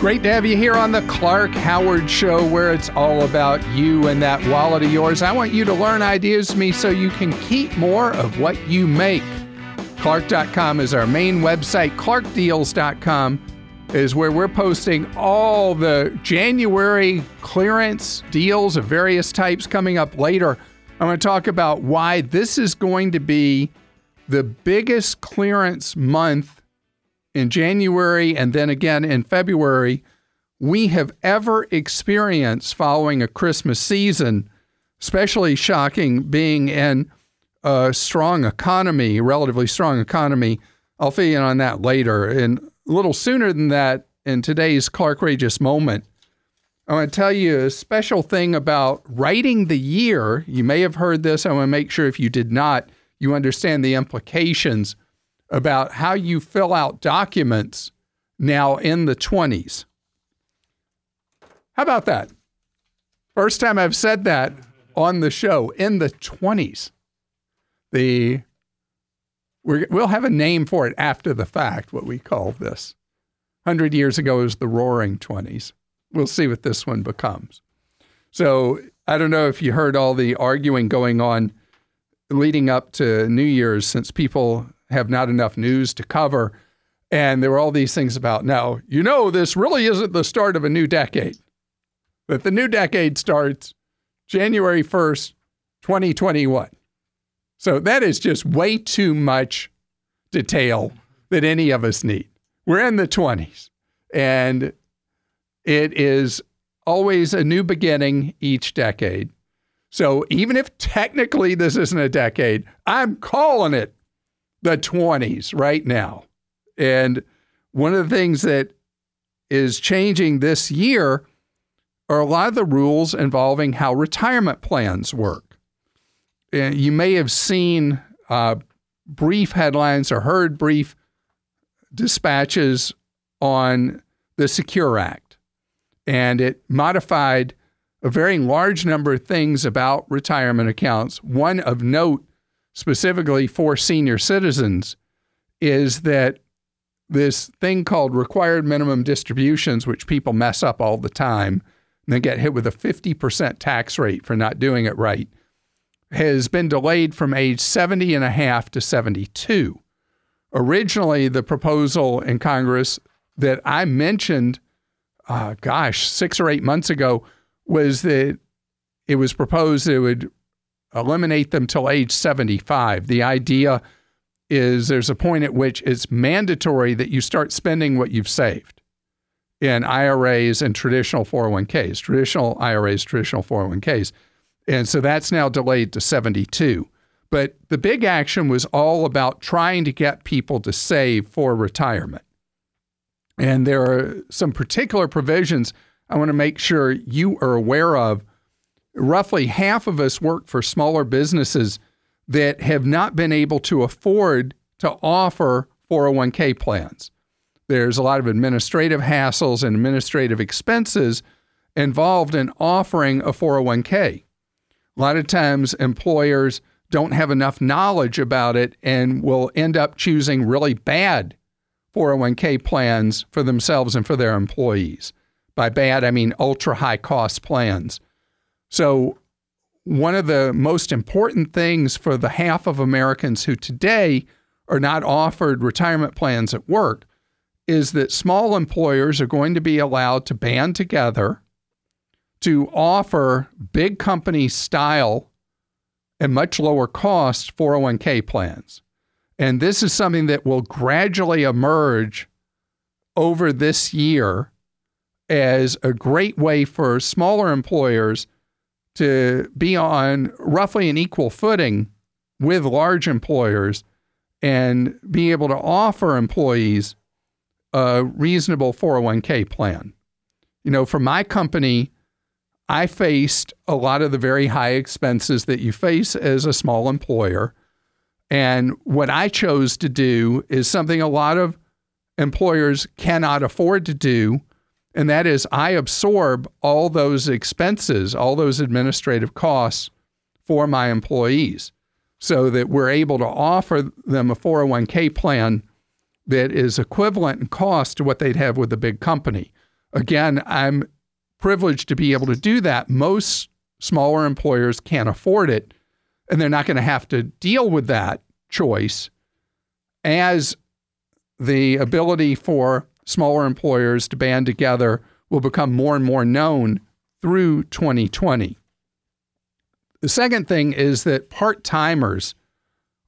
Great to have you here on the Clark Howard Show, where it's all about you and that wallet of yours. I want you to learn ideas from me so you can keep more of what you make. Clark.com is our main website. ClarkDeals.com is where we're posting all the January clearance deals of various types coming up later. I'm going to talk about why this is going to be the biggest clearance month in January and then again in February we have ever experienced following a Christmas season, especially shocking being in a strong economy, relatively strong economy. I'll fill in on that later. And a little sooner than that, in today's Clarkrageous moment, I want to tell you a special thing about writing the year. You may have heard this. I want to make sure if you did not, you understand the implications about how you fill out documents now in the 20s. How about that? First time I've said that on the show in the 20s. The we will have a name for it after the fact, what we call this. 100 years ago was the roaring 20s. We'll see what this one becomes. So I don't know if you heard all the arguing going on leading up to New Year's since people have not enough news to cover. And there were all these things about now, you know, this really isn't the start of a new decade. But the new decade starts January 1st, 2021. So that is just way too much detail that any of us need. We're in the 20s, and it is always a new beginning each decade. So even if technically this isn't a decade, I'm calling it the 20s right now. And one of the things that is changing this year are a lot of the rules involving how retirement plans work. And you may have seen uh, brief headlines or heard brief dispatches on the Secure Act. And it modified a very large number of things about retirement accounts. One of note specifically for senior citizens is that this thing called required minimum distributions, which people mess up all the time and then get hit with a 50% tax rate for not doing it right, has been delayed from age 70 and a half to 72. Originally, the proposal in Congress that I mentioned, uh, gosh, six or eight months ago, was that it was proposed that it would eliminate them till age 75. The idea is there's a point at which it's mandatory that you start spending what you've saved in IRAs and traditional 401ks, traditional IRAs, traditional 401ks. And so that's now delayed to 72. But the big action was all about trying to get people to save for retirement. And there are some particular provisions I want to make sure you are aware of roughly half of us work for smaller businesses that have not been able to afford to offer 401k plans. There's a lot of administrative hassles and administrative expenses involved in offering a 401k. A lot of times, employers don't have enough knowledge about it and will end up choosing really bad 401k plans for themselves and for their employees. By bad, I mean ultra high cost plans so, one of the most important things for the half of Americans who today are not offered retirement plans at work is that small employers are going to be allowed to band together to offer big company style and much lower cost 401k plans. And this is something that will gradually emerge over this year as a great way for smaller employers to be on roughly an equal footing with large employers and be able to offer employees a reasonable 401k plan. You know, for my company, I faced a lot of the very high expenses that you face as a small employer. And what I chose to do is something a lot of employers cannot afford to do and that is I absorb all those expenses, all those administrative costs for my employees so that we're able to offer them a 401k plan that is equivalent in cost to what they'd have with a big company. Again, I'm privileged to be able to do that. Most smaller employers can't afford it, and they're not going to have to deal with that choice as the ability for smaller employers to band together will become more and more known through 2020. The second thing is that part timers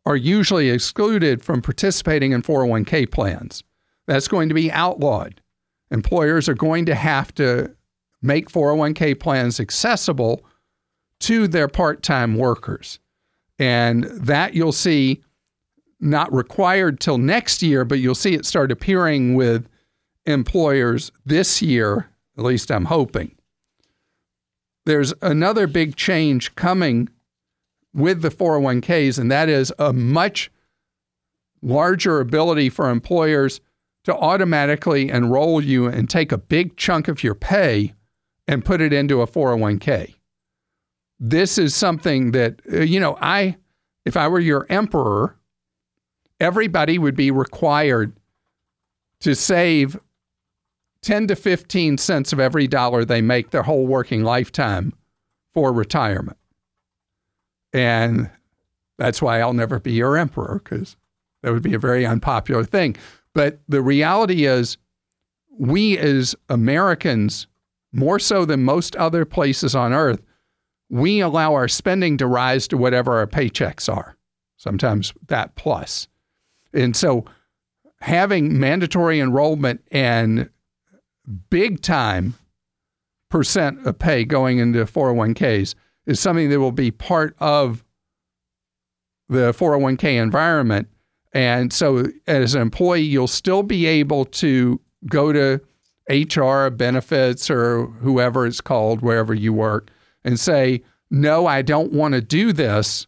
are usually excluded from participating in 401k plans. That's going to be outlawed. Employers are going to have to make 401k plans accessible to their part time workers. And that you'll see not required till next year, but you'll see it start appearing with employers this year, at least I'm hoping. There's another big change coming with the 401ks, and that is a much larger ability for employers to automatically enroll you and take a big chunk of your pay and put it into a 401k. This is something that, uh, you know, I, if I were your emperor, everybody would be required to save 10 to 15 cents of every dollar they make their whole working lifetime for retirement. And that's why I'll never be your emperor, because that would be a very unpopular thing. But the reality is, we as Americans, more so than most other places on earth, we allow our spending to rise to whatever our paychecks are, sometimes that plus. And so having mandatory enrollment and big time percent of pay going into 401ks is something that will be part of the 401k environment. And so, as an employee, you'll still be able to go to HR benefits or whoever it's called, wherever you work, and say, No, I don't want to do this.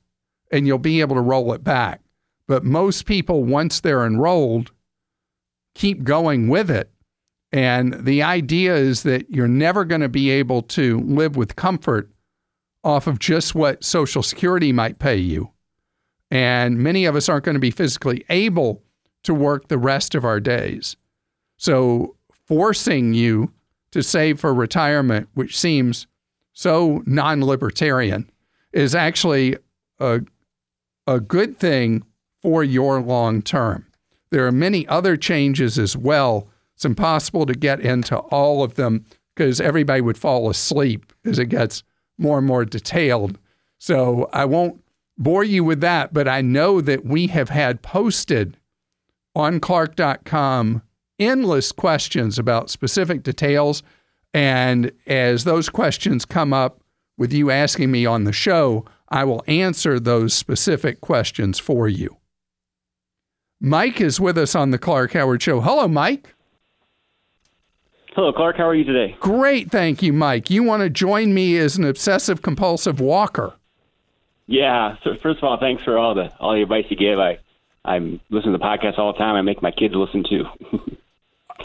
And you'll be able to roll it back. But most people, once they're enrolled, keep going with it. And the idea is that you're never going to be able to live with comfort off of just what Social Security might pay you. And many of us aren't going to be physically able to work the rest of our days. So, forcing you to save for retirement, which seems so non libertarian, is actually a, a good thing for your long term. There are many other changes as well. It's impossible to get into all of them because everybody would fall asleep as it gets more and more detailed. So I won't bore you with that, but I know that we have had posted on Clark.com endless questions about specific details. And as those questions come up with you asking me on the show, I will answer those specific questions for you. Mike is with us on the Clark Howard Show. Hello, Mike. Hello, Clark. How are you today? Great, thank you, Mike. You want to join me as an obsessive compulsive walker? Yeah. So first of all, thanks for all the all the advice you give. I I'm listening to the podcast all the time. I make my kids listen too.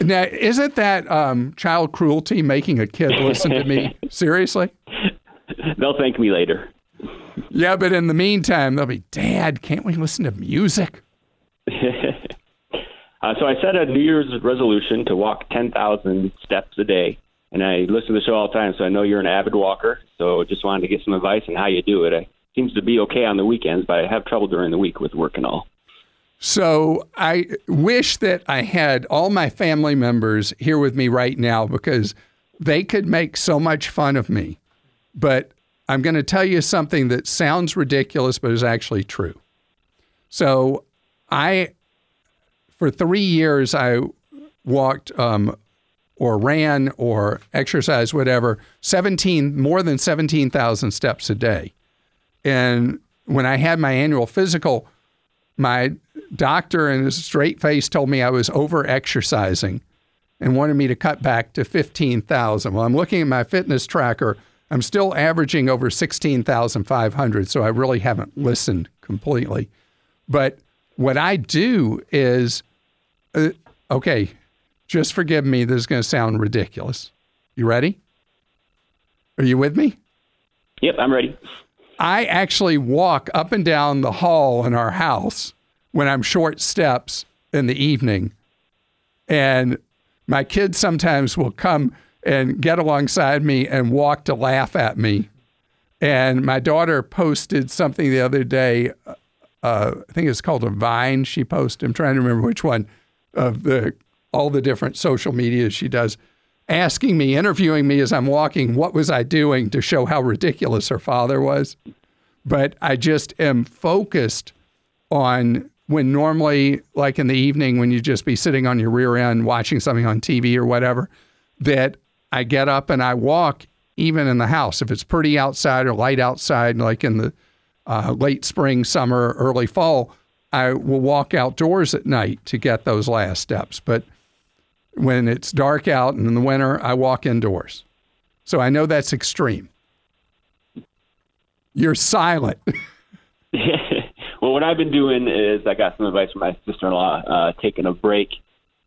now, isn't that um, child cruelty making a kid listen to me? Seriously? They'll thank me later. Yeah, but in the meantime, they'll be, Dad, can't we listen to music? Uh, so I set a New Year's resolution to walk 10,000 steps a day. And I listen to the show all the time, so I know you're an avid walker. So just wanted to get some advice on how you do it. It seems to be okay on the weekends, but I have trouble during the week with work and all. So I wish that I had all my family members here with me right now because they could make so much fun of me. But I'm going to tell you something that sounds ridiculous, but is actually true. So I for three years, I walked um, or ran or exercised, whatever, 17, more than 17,000 steps a day. And when I had my annual physical, my doctor in a straight face told me I was over exercising and wanted me to cut back to 15,000. Well, I'm looking at my fitness tracker. I'm still averaging over 16,500, so I really haven't listened completely. But what I do is uh, okay, just forgive me. This is going to sound ridiculous. You ready? Are you with me? Yep, I'm ready. I actually walk up and down the hall in our house when I'm short steps in the evening. And My kids sometimes will come and get alongside me and walk to laugh at me. And my daughter posted something the other day. Uh, I think it's called a Vine. She posted. I'm trying to remember which one of the all the different social media she does, asking me, interviewing me as I'm walking, what was I doing to show how ridiculous her father was. But I just am focused on when normally, like in the evening, when you just be sitting on your rear end watching something on TV or whatever, that I get up and I walk even in the house. If it's pretty outside or light outside, like in the uh, late spring, summer, early fall, I will walk outdoors at night to get those last steps. But when it's dark out and in the winter, I walk indoors. So I know that's extreme. You're silent. well, what I've been doing is I got some advice from my sister-in-law, uh, taking a break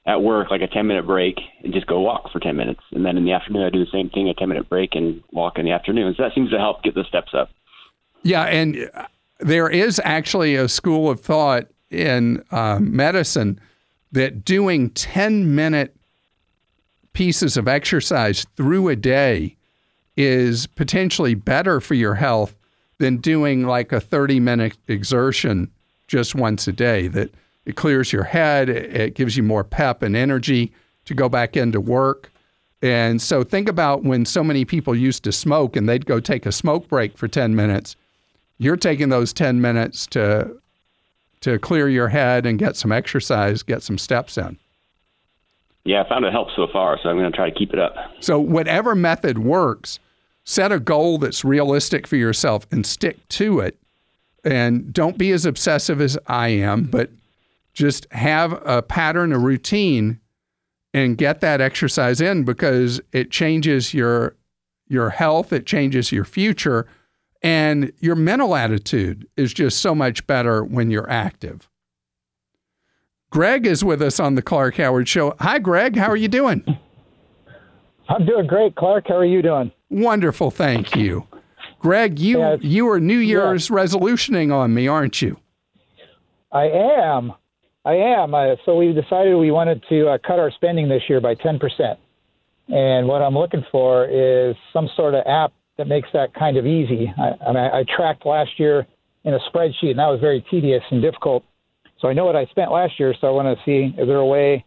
at work, like a 10 minute break, and just go walk for 10 minutes. And then in the afternoon, I do the same thing, a 10 minute break, and walk in the afternoon. So that seems to help get the steps up. Yeah, and there is actually a school of thought in uh, medicine that doing 10 minute pieces of exercise through a day is potentially better for your health than doing like a 30 minute exertion just once a day. That it clears your head, it gives you more pep and energy to go back into work. And so think about when so many people used to smoke and they'd go take a smoke break for 10 minutes. You're taking those 10 minutes to to clear your head and get some exercise, get some steps in. Yeah, I found it helps so far, so I'm going to try to keep it up. So whatever method works, set a goal that's realistic for yourself and stick to it. And don't be as obsessive as I am, but just have a pattern, a routine, and get that exercise in because it changes your your health, it changes your future, and your mental attitude is just so much better when you're active. Greg is with us on the Clark Howard Show. Hi, Greg. How are you doing? I'm doing great, Clark. How are you doing? Wonderful, thank you. Greg, you yeah, you are New Year's yeah. resolutioning on me, aren't you? I am. I am. Uh, so we decided we wanted to uh, cut our spending this year by 10%. And what I'm looking for is some sort of app that makes that kind of easy. I, I, mean, I tracked last year in a spreadsheet, and that was very tedious and difficult. So I know what I spent last year, so I want to see is there a way, is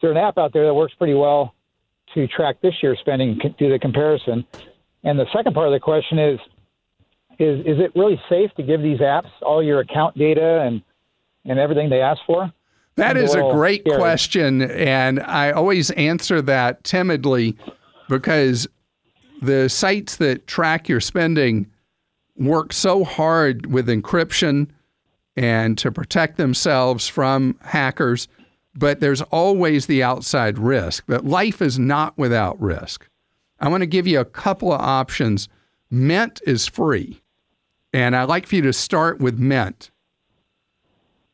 there an app out there that works pretty well to track this year's spending, do the comparison? And the second part of the question is, is is it really safe to give these apps all your account data and and everything they ask for? That is a great scary. question, and I always answer that timidly because the sites that track your spending work so hard with encryption and to protect themselves from hackers, but there's always the outside risk. But life is not without risk. I want to give you a couple of options. Mint is free, and I'd like for you to start with Mint.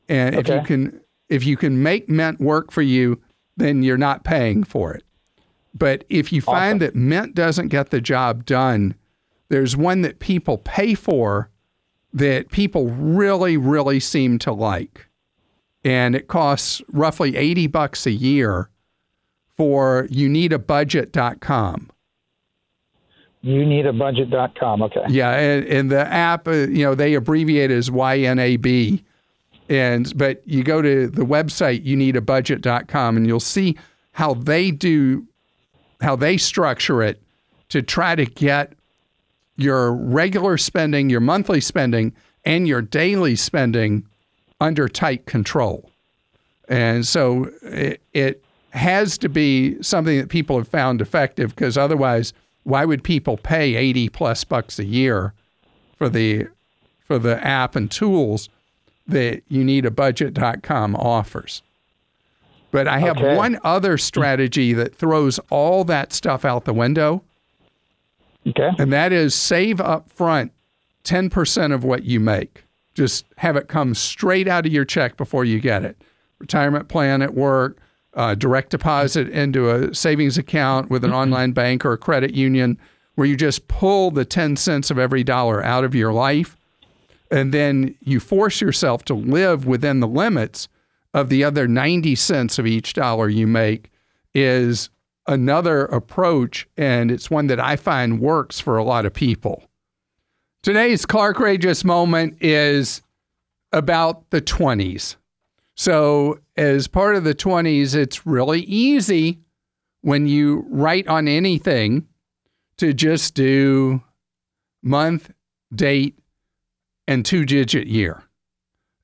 And okay. if you can if you can make Mint work for you, then you're not paying for it. But if you find that Mint doesn't get the job done, there's one that people pay for that people really, really seem to like. And it costs roughly 80 bucks a year for you need a youneedabudget.com. You need a budget.com. Okay. Yeah. And, and the app, uh, you know, they abbreviate as YNAB. And, but you go to the website, you need a youneedabudget.com, and you'll see how they do how they structure it to try to get your regular spending, your monthly spending, and your daily spending under tight control. And so it, it has to be something that people have found effective because otherwise, why would people pay 80 plus bucks a year for the for the app and tools that you need a budget.com offers? But I have okay. one other strategy that throws all that stuff out the window. Okay. And that is save up front 10% of what you make. Just have it come straight out of your check before you get it. Retirement plan at work, uh, direct deposit into a savings account with an mm-hmm. online bank or a credit union where you just pull the 10 cents of every dollar out of your life. And then you force yourself to live within the limits of the other 90 cents of each dollar you make. is another approach, and it's one that I find works for a lot of people. Today's Clarkrageous moment is about the 20s. So, as part of the 20s, it's really easy when you write on anything to just do month, date, and two digit year.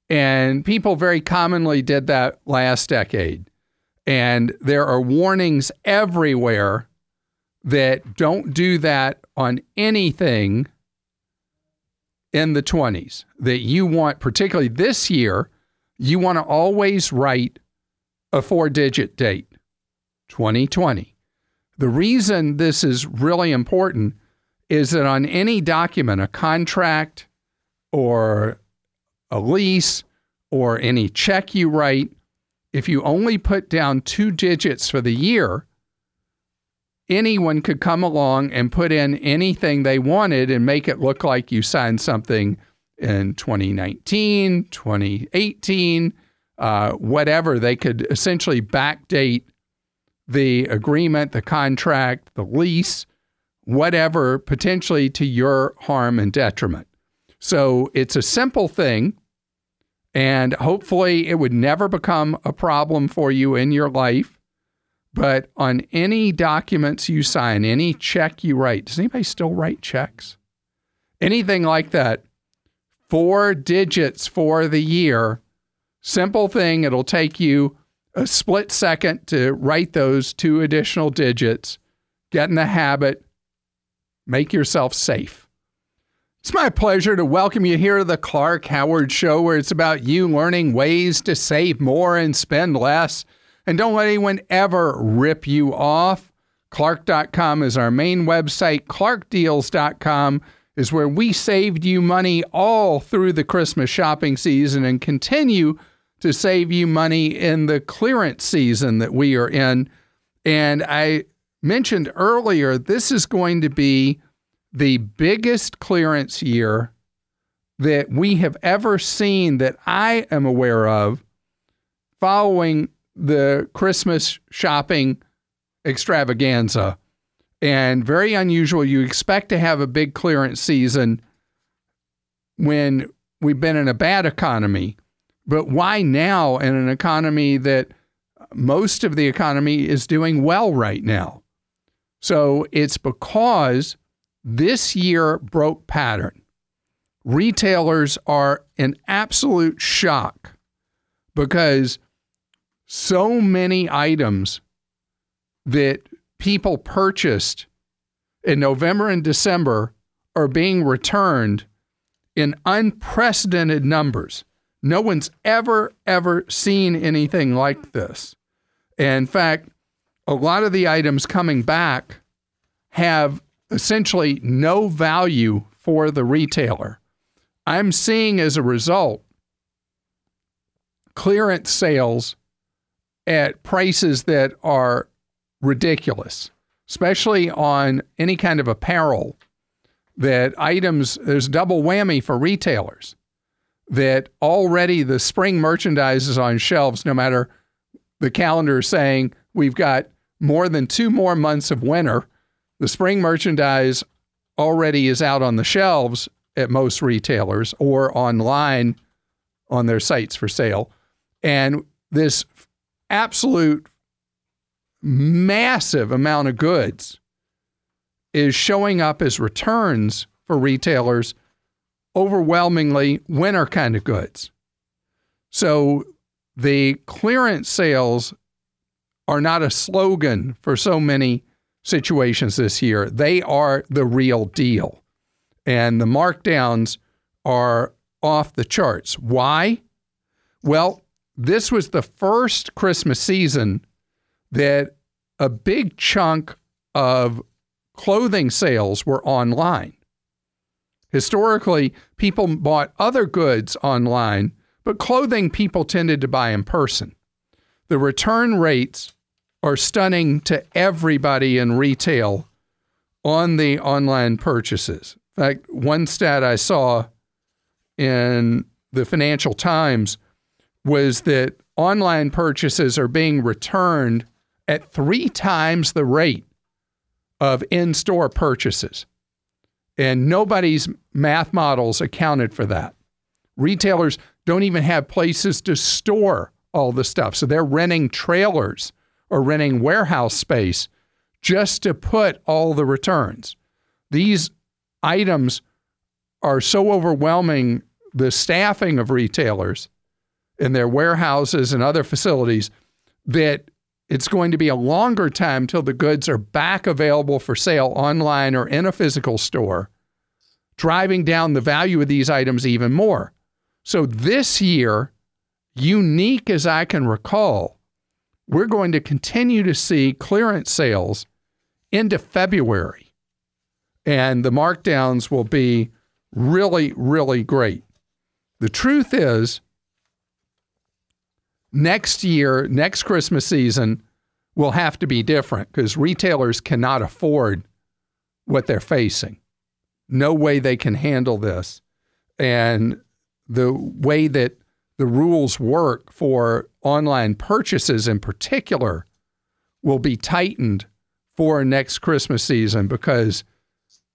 And people very commonly did that last decade. And there are warnings everywhere that don't do that on anything in the 20s. That you want, particularly this year, you want to always write a four digit date 2020. The reason this is really important is that on any document, a contract or a lease or any check you write, if you only put down two digits for the year, anyone could come along and put in anything they wanted and make it look like you signed something in 2019, 2018, uh, whatever. They could essentially backdate the agreement, the contract, the lease, whatever, potentially to your harm and detriment. So it's a simple thing. And hopefully, it would never become a problem for you in your life. But on any documents you sign, any check you write, does anybody still write checks? Anything like that, four digits for the year, simple thing. It'll take you a split second to write those two additional digits. Get in the habit, make yourself safe. It's my pleasure to welcome you here to the Clark Howard Show, where it's about you learning ways to save more and spend less. And don't let anyone ever rip you off. Clark.com is our main website. ClarkDeals.com is where we saved you money all through the Christmas shopping season and continue to save you money in the clearance season that we are in. And I mentioned earlier, this is going to be the biggest clearance year that we have ever seen that I am aware of following the Christmas shopping extravaganza. And very unusual. You expect to have a big clearance season when we've been in a bad economy. But why now in an economy that most of the economy is doing well right now? So it's because this year broke pattern. Retailers are in absolute shock because so many items that people purchased in November and December are being returned in unprecedented numbers. No one's ever, ever seen anything like this. in fact, a lot of the items coming back have essentially no value for the retailer. I'm seeing as a result clearance sales at prices that are ridiculous, especially on any kind of apparel. That items, there's double whammy for retailers. That already the spring merchandise is on shelves, no matter the calendar saying we've got more than two more months of winter the spring merchandise already is out on the shelves at most retailers or online on their sites for sale. And this absolute massive amount of goods is showing up as returns for retailers, overwhelmingly winter kind of goods. So the clearance sales are not a slogan for so many situations this year. They are the real deal. And the markdowns are off the charts. Why? Well, this was the first Christmas season that a big chunk of clothing sales were online. Historically, people bought other goods online, but clothing people tended to buy in person. The return rates are stunning to everybody in retail on the online purchases. In fact, one stat I saw in the Financial Times was that online purchases are being returned at three times the rate of in store purchases. And nobody's math models accounted for that. Retailers don't even have places to store all the stuff. So they're renting trailers or renting warehouse space just to put all the returns. These items are so overwhelming the staffing of retailers in their warehouses and other facilities that it's going to be a longer time till the goods are back available for sale online or in a physical store, driving down the value of these items even more. So this year, unique as I can recall, we're going to continue to see clearance sales into February. And the markdowns will be really, really great. The truth is, next year, next Christmas season, will have to be different because retailers cannot afford what they're facing. No way they can handle this. And the way that the rules work for online purchases in particular will be tightened for next Christmas season because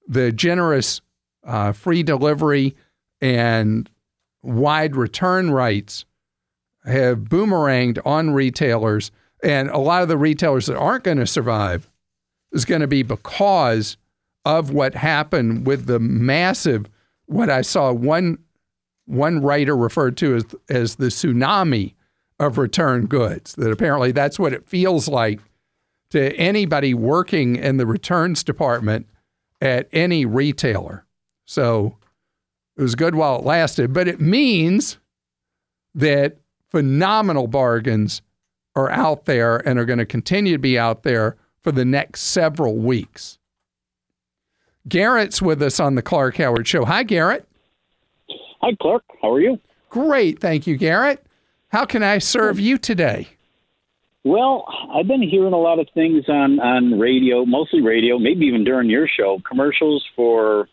the generous uh, free delivery and wide return rights have boomeranged on retailers. And a lot of the retailers that aren't going to survive is going to be because of what happened with the massive, what I saw one one writer referred to as as the tsunami of return goods. That apparently that's what it feels like to anybody working in the returns department at any retailer. So it was good while it lasted, but it means that phenomenal bargains are out there and are going to continue to be out there for the next several weeks. Garrett's with us on the Clark Howard Show. Hi, Garrett. Hi, Clark. How are you? Great. Thank you, Garrett. How can I serve you today? Well, I've been hearing a lot of things on, on radio, mostly radio, maybe even during your show, commercials for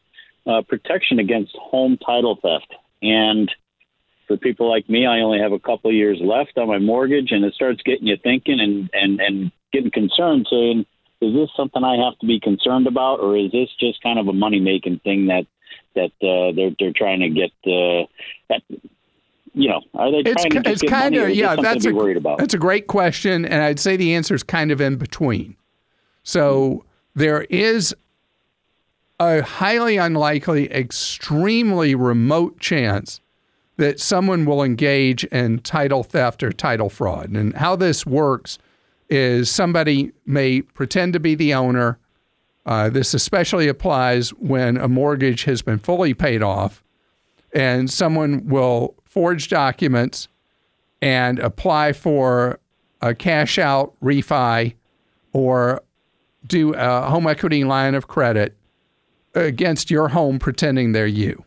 uh, protection against home title theft. And for people like me, I only have a couple of years left on my mortgage, and it starts getting you thinking and, and, and getting concerned, saying, is this something I have to be concerned about, or is this just kind of a money making thing that that uh, they're they're trying to get? Uh, that, you know, are they it's, trying to it's kind of yeah. That's a worried about? That's a great question, and I'd say the answer is kind of in between. So there is a highly unlikely, extremely remote chance that someone will engage in title theft or title fraud. And how this works is somebody may pretend to be the owner. Uh, this especially applies when a mortgage has been fully paid off, and someone will forge documents and apply for a cash out refi or do a home equity line of credit against your home pretending they're you.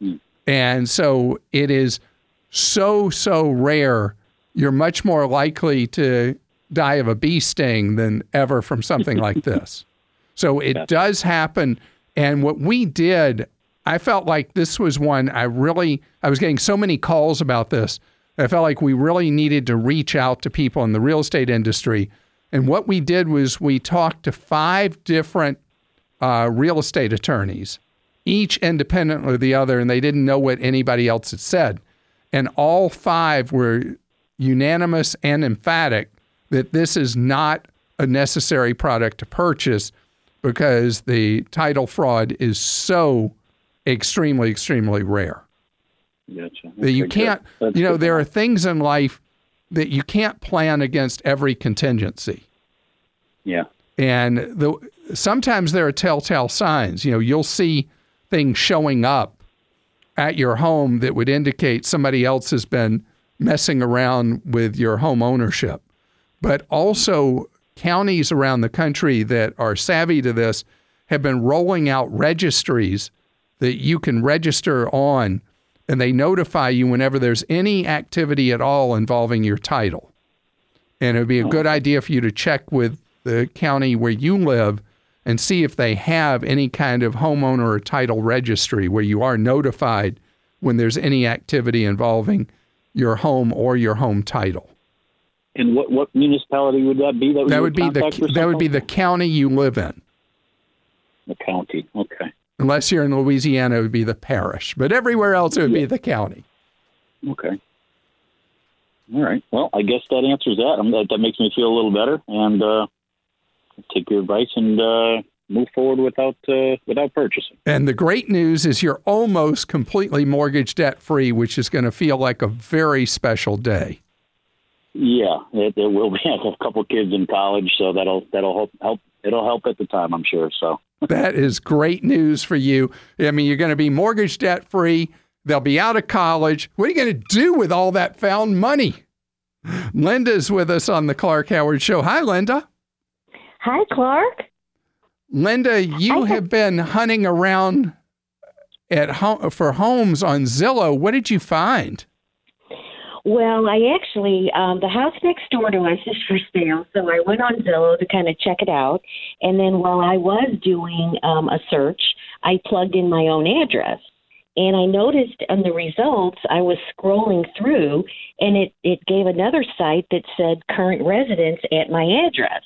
Mm. And so it is so, so rare. You're much more likely to die of a bee sting than ever from something like this. So it does happen. And what we did, I felt like this was one I really, I was getting so many calls about this. I felt like we really needed to reach out to people in the real estate industry. And what we did was we talked to five different uh, real estate attorneys, each independently of the other, and they didn't know what anybody else had said. And all five were unanimous and emphatic that this is not a necessary product to purchase because the title fraud is so extremely, extremely rare. Gotcha. That you can't, you know, there are things in life that you can't plan against every contingency. Yeah. And the sometimes there are telltale signs. You know, you'll see things showing up at your home that would indicate somebody else has been messing around with your home ownership but also counties around the country that are savvy to this have been rolling out registries that you can register on and they notify you whenever there's any activity at all involving your title. And it would be a good idea for you to check with the county where you live and see if they have any kind of homeowner or title registry where you are notified when there's any activity involving your home or your home title. And what what municipality would that be? That, that would be the that would be the county you live in. The county, okay. Unless you're in Louisiana, it would be the parish, but everywhere else it would yeah. be the county. Okay. All right. Well, I guess that answers that. Um, that, that makes me feel a little better, and uh, take your advice and uh, move forward without uh, without purchasing. And the great news is you're almost completely mortgage debt free, which is going to feel like a very special day. Yeah, it, it will be. I have a couple kids in college, so that'll that'll help. help it'll help at the time, I'm sure. So that is great news for you. I mean, you're going to be mortgage debt free. They'll be out of college. What are you going to do with all that found money? Linda's with us on the Clark Howard Show. Hi, Linda. Hi, Clark. Linda, you have, have been hunting around at home for homes on Zillow. What did you find? Well, I actually, um, the house next door to us is for sale, so I went on Zillow to kind of check it out. And then while I was doing um, a search, I plugged in my own address. And I noticed on the results, I was scrolling through, and it, it gave another site that said current residence at my address.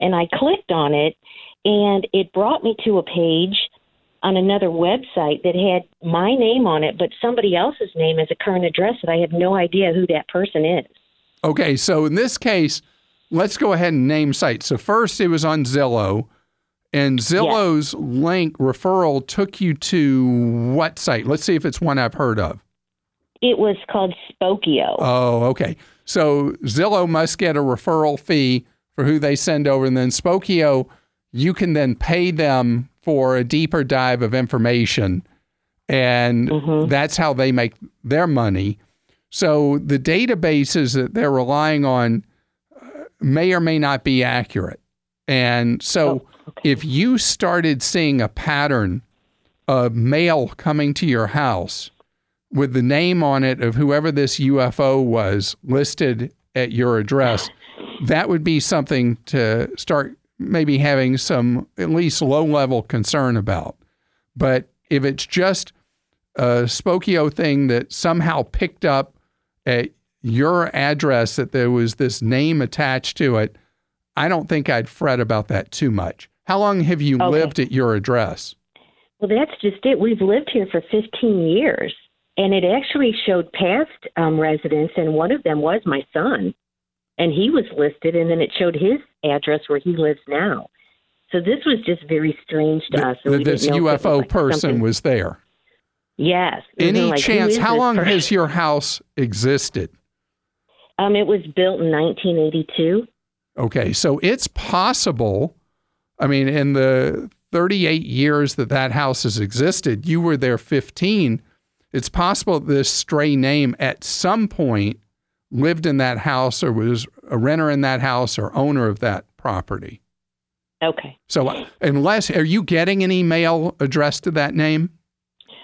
And I clicked on it, and it brought me to a page on another website that had my name on it, but somebody else's name as a current address that I have no idea who that person is. Okay, so in this case, let's go ahead and name sites. So first it was on Zillow, and Zillow's yes. link referral took you to what site? Let's see if it's one I've heard of. It was called Spokeo. Oh, okay. So Zillow must get a referral fee for who they send over, and then Spokeo, you can then pay them for a deeper dive of information. And mm-hmm. that's how they make their money. So the databases that they're relying on uh, may or may not be accurate. And so oh, okay. if you started seeing a pattern of mail coming to your house with the name on it of whoever this UFO was listed at your address, that would be something to start maybe having some at least low level concern about. But if it's just a Spokeo thing that somehow picked up at your address that there was this name attached to it, I don't think I'd fret about that too much. How long have you okay. lived at your address? Well, that's just it. We've lived here for 15 years, and it actually showed past um, residents, and one of them was my son and he was listed, and then it showed his address where he lives now. So this was just very strange to the, us. this UFO like person something. was there. Yes. Any like, chance? How long person? has your house existed? Um, it was built in 1982. Okay, so it's possible. I mean, in the 38 years that that house has existed, you were there 15. It's possible this stray name at some point lived in that house or was a renter in that house or owner of that property. Okay. So, uh, unless, are you getting any mail addressed to that name?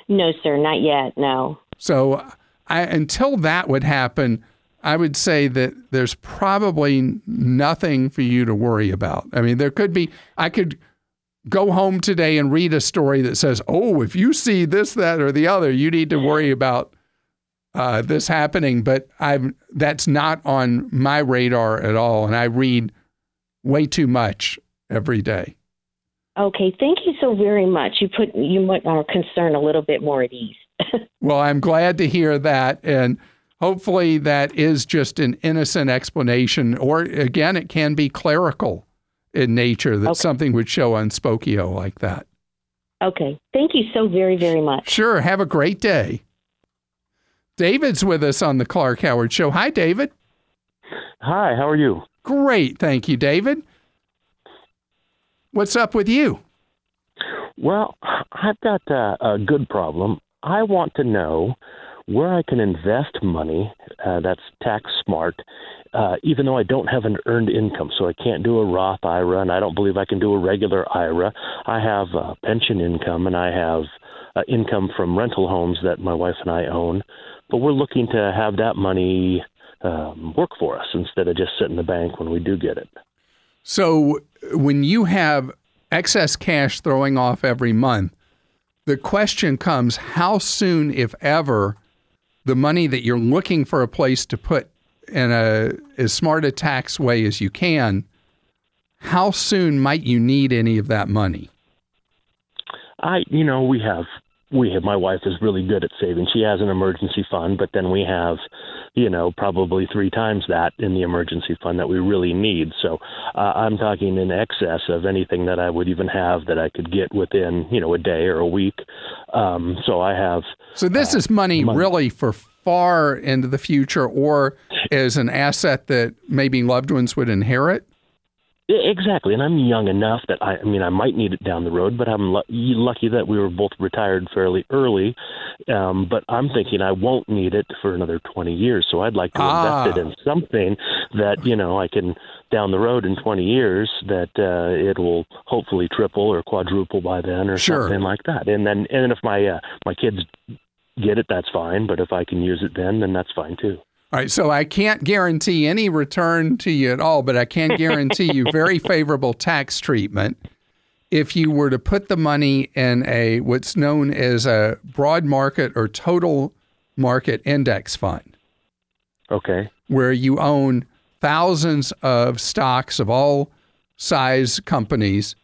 No, sir, not yet. No. So, uh, I, until that would happen, I would say that there's probably nothing for you to worry about. I mean, there could be, I could go home today and read a story that says, oh, if you see this, that, or the other, you need to worry about uh, this happening, but I'm that's not on my radar at all, and I read way too much every day. Okay, thank you so very much. You put you put our concern a little bit more at ease. well, I'm glad to hear that, and hopefully that is just an innocent explanation, or again, it can be clerical in nature that okay. something would show on Spokeo like that. Okay, thank you so very very much. Sure. Have a great day. David's with us on the Clark Howard Show. Hi, David. Hi, how are you? Great, thank you, David. What's up with you? Well, I've got a, a good problem. I want to know where I can invest money uh, that's tax smart, uh, even though I don't have an earned income. So I can't do a Roth IRA, and I don't believe I can do a regular IRA. I have uh, pension income, and I have uh, income from rental homes that my wife and I own but we're looking to have that money um, work for us instead of just sit in the bank when we do get it. So when you have excess cash throwing off every month, the question comes how soon, if ever, the money that you're looking for a place to put in a as smart a tax way as you can, how soon might you need any of that money? I, you know, we have we have my wife is really good at saving. She has an emergency fund, but then we have, you know, probably three times that in the emergency fund that we really need. So uh, I'm talking in excess of anything that I would even have that I could get within, you know, a day or a week. Um, so I have. So this uh, is money, money really for far into the future, or as an asset that maybe loved ones would inherit. Exactly, and I'm young enough that I, I mean I might need it down the road, but I'm lucky that we were both retired fairly early. Um, but I'm thinking I won't need it for another 20 years, so I'd like to ah. invest it in something that you know I can down the road in 20 years that uh, it will hopefully triple or quadruple by then or sure. something like that. And then and if my uh, my kids get it, that's fine. But if I can use it then, then that's fine too. All right, so I can't guarantee any return to you at all, but I can guarantee you very favorable tax treatment if you were to put the money in a what's known as a broad market or total market index fund. Okay. Where you own thousands of stocks of all size companies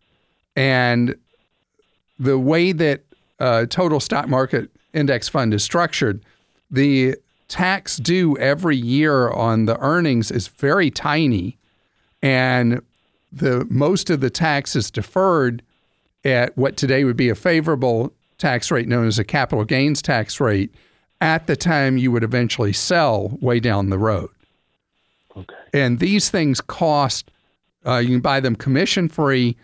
and the way that a total stock market index fund is structured, the tax due every year on the earnings is very tiny, and the most of the tax is deferred at what today would be a favorable tax rate known as a capital gains tax rate at the time you would eventually sell way down the road. Okay. And these things cost, uh, you can buy them commission free,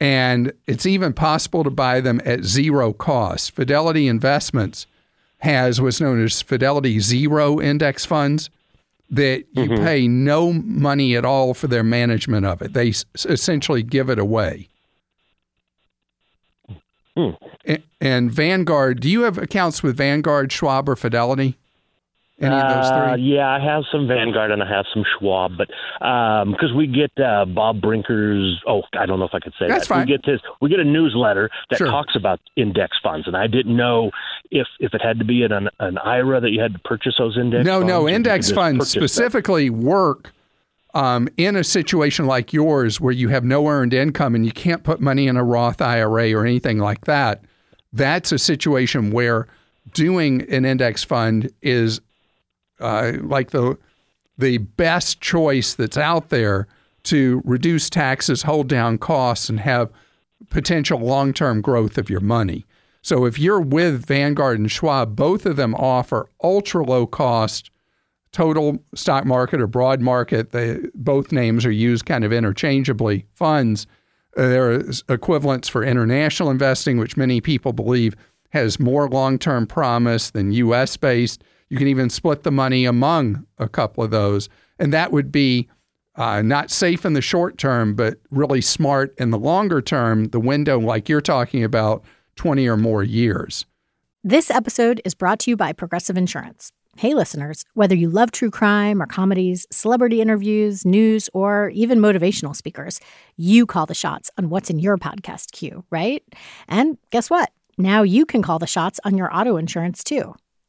and it's even possible to buy them at zero cost. Fidelity Investments has what's known as Fidelity Zero Index funds that you mm-hmm. pay no money at all for their management of it. They s- essentially give it away. Mm. And, and Vanguard, do you have accounts with Vanguard, Schwab, or Fidelity? Any of those three? Uh, yeah, I have some Vanguard and I have some Schwab, but because um, we get uh, Bob Brinker's. Oh, I don't know if I could say That's that. Fine. We get his. We get a newsletter that sure. talks about index funds, and I didn't know if if it had to be in an, an IRA that you had to purchase those index. No, funds, no, index funds specifically them. work. Um, in a situation like yours where you have no earned income and you can't put money in a Roth IRA or anything like that, that's a situation where doing an index fund is uh, like the the best choice that's out there to reduce taxes, hold down costs, and have potential long term growth of your money. So if you're with Vanguard and Schwab, both of them offer ultra low cost total stock market or broad market. They, both names are used kind of interchangeably. Funds. Uh, there are equivalents for international investing, which many people believe has more long term promise than U.S. based. You can even split the money among a couple of those. And that would be uh, not safe in the short term, but really smart in the longer term, the window, like you're talking about, 20 or more years. This episode is brought to you by Progressive Insurance. Hey, listeners, whether you love true crime or comedies, celebrity interviews, news, or even motivational speakers, you call the shots on what's in your podcast queue, right? And guess what? Now you can call the shots on your auto insurance too.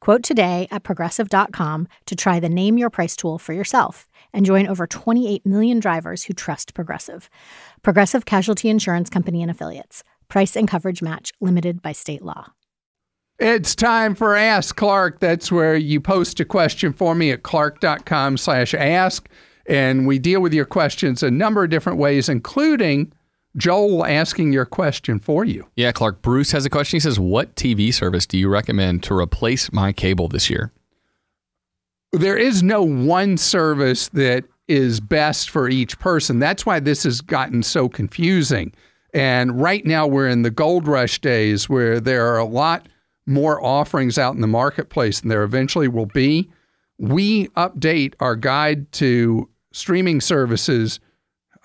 Quote today at progressive.com to try the Name Your Price tool for yourself and join over 28 million drivers who trust Progressive. Progressive Casualty Insurance Company and Affiliates. Price and coverage match limited by state law. It's time for Ask Clark. That's where you post a question for me at clark.com slash ask. And we deal with your questions a number of different ways, including Joel asking your question for you. Yeah, Clark. Bruce has a question. He says, What TV service do you recommend to replace my cable this year? There is no one service that is best for each person. That's why this has gotten so confusing. And right now we're in the gold rush days where there are a lot more offerings out in the marketplace than there eventually will be. We update our guide to streaming services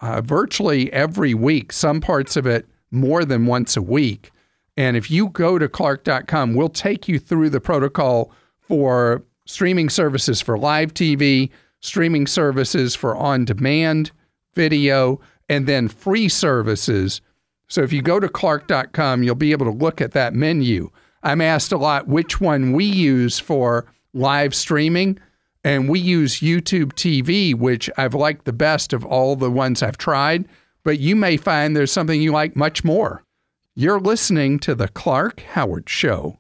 uh, virtually every week, some parts of it more than once a week. And if you go to clark.com, we'll take you through the protocol for streaming services for live TV, streaming services for on demand video, and then free services. So if you go to clark.com, you'll be able to look at that menu. I'm asked a lot which one we use for live streaming, and we use YouTube TV, which I've liked the best of all the ones I've tried, but you may find there's something you like much more. You're listening to The Clark Howard Show.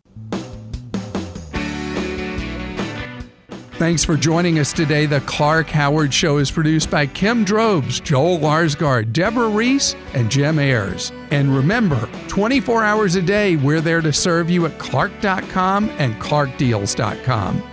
Thanks for joining us today. The Clark Howard Show is produced by Kim Drobes, Joel Larsgaard, Deborah Reese, and Jim Ayers. And remember, 24 hours a day, we're there to serve you at clark.com and clarkdeals.com.